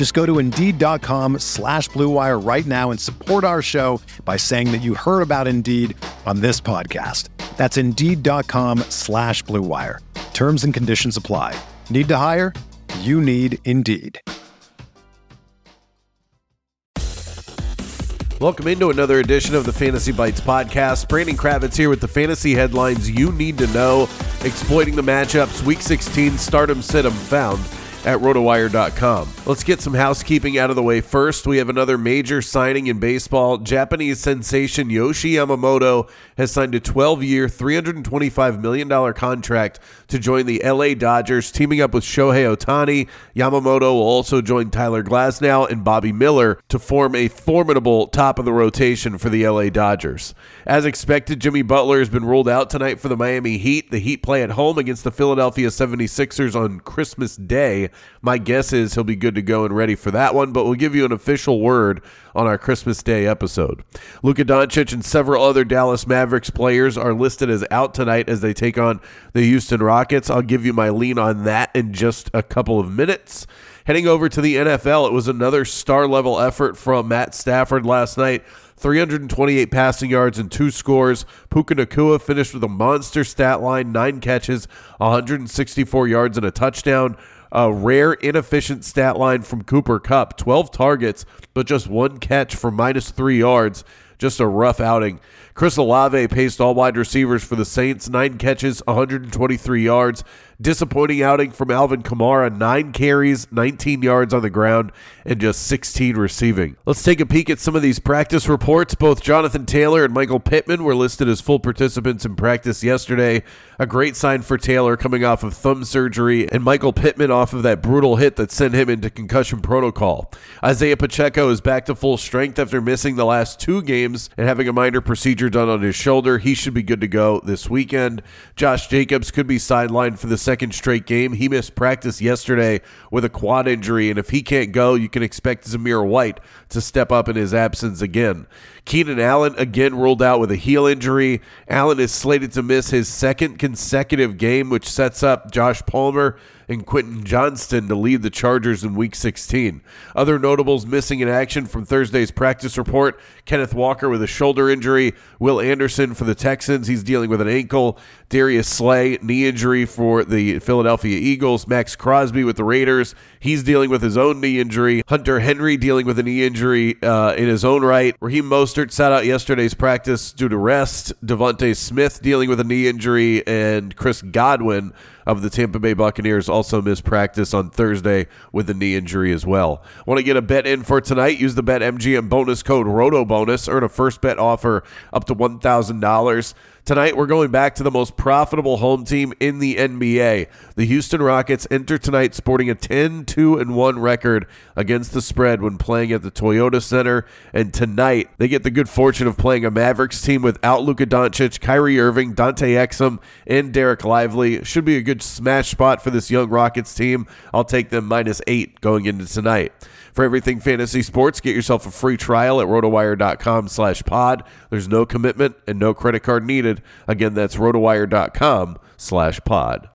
Just go to Indeed.com slash BlueWire right now and support our show by saying that you heard about Indeed on this podcast. That's Indeed.com slash BlueWire. Terms and conditions apply. Need to hire? You need Indeed. Welcome into another edition of the Fantasy Bites podcast. Brandon Kravitz here with the fantasy headlines you need to know, exploiting the matchups, week 16, stardom, sit 'em, found at rotowire.com. Let's get some housekeeping out of the way first. We have another major signing in baseball. Japanese sensation Yoshi Yamamoto has signed a 12 year, $325 million contract to join the LA Dodgers, teaming up with Shohei Ohtani. Yamamoto will also join Tyler Glasnow and Bobby Miller to form a formidable top of the rotation for the LA Dodgers. As expected, Jimmy Butler has been ruled out tonight for the Miami Heat. The Heat play at home against the Philadelphia 76ers on Christmas Day. My guess is he'll be good to go and ready for that one, but we'll give you an official word on our Christmas Day episode. Luka Doncic and several other Dallas Mavericks players are listed as out tonight as they take on the Houston Rockets. I'll give you my lean on that in just a couple of minutes. Heading over to the NFL, it was another star level effort from Matt Stafford last night. 328 passing yards and two scores. Puka Nacua finished with a monster stat line, nine catches, 164 yards and a touchdown a rare inefficient stat line from Cooper Kupp 12 targets, but just one catch for minus three yards. Just a rough outing. Chris Olave paced all wide receivers for the Saints, nine catches, 123 yards. Disappointing outing from Alvin Kamara, nine carries, 19 yards on the ground, and just 16 receiving. Let's take a peek at some of these practice reports. Both Jonathan Taylor and Michael Pittman were listed as full participants in practice yesterday. A great sign for Taylor coming off of thumb surgery, and Michael Pittman off of that brutal hit that sent him into concussion protocol. Isiah Pacheco is back to full strength after missing the last two games and having a minor procedure done on his shoulder. He should be good to go this weekend. Josh Jacobs could be sidelined for the second straight game. He missed practice yesterday with a quad injury, and if he can't go, you can expect Zamir White to step up in his absence again. Keenan Allen again ruled out with a heel injury. Allen is slated to miss his second consecutive game, which sets up Josh Palmer and Quentin Johnston to lead the Chargers in Week 16. Other notables missing in action from Thursday's practice report Kenneth Walker with a shoulder injury, Will Anderson for the Texans, he's dealing with an ankle, Darius Slay, knee injury for the Philadelphia Eagles, Maxx Crosby with the Raiders, he's dealing with his own knee injury, Hunter Henry dealing with a knee injury uh, in his own right, Raheem Mostert sat out yesterday's practice due to rest, DeVonta Smith dealing with a knee injury, and Chris Godwin of the Tampa Bay Buccaneers also missed practice on Thursday with a knee injury as well. Want to get a bet in for tonight? Use the Bet MGM bonus code ROTOBONUS. Earn a first bet offer up to $1,000. Tonight, we're going back to the most profitable home team in the NBA. The Houston Rockets enter tonight sporting a 10 2 and 1 record against the spread when playing at the Toyota Center. And tonight, they get the good fortune of playing a Mavericks team without Luka Doncic, Kyrie Irving, Dante Exum, and Dereck Lively. Should be a good smash spot for this young Rockets team. I'll take them minus eight going into tonight. For everything fantasy sports, get yourself a free trial at rotowire.com slash pod. There's no commitment and no credit card needed. Again, that's rotowire.com slash pod.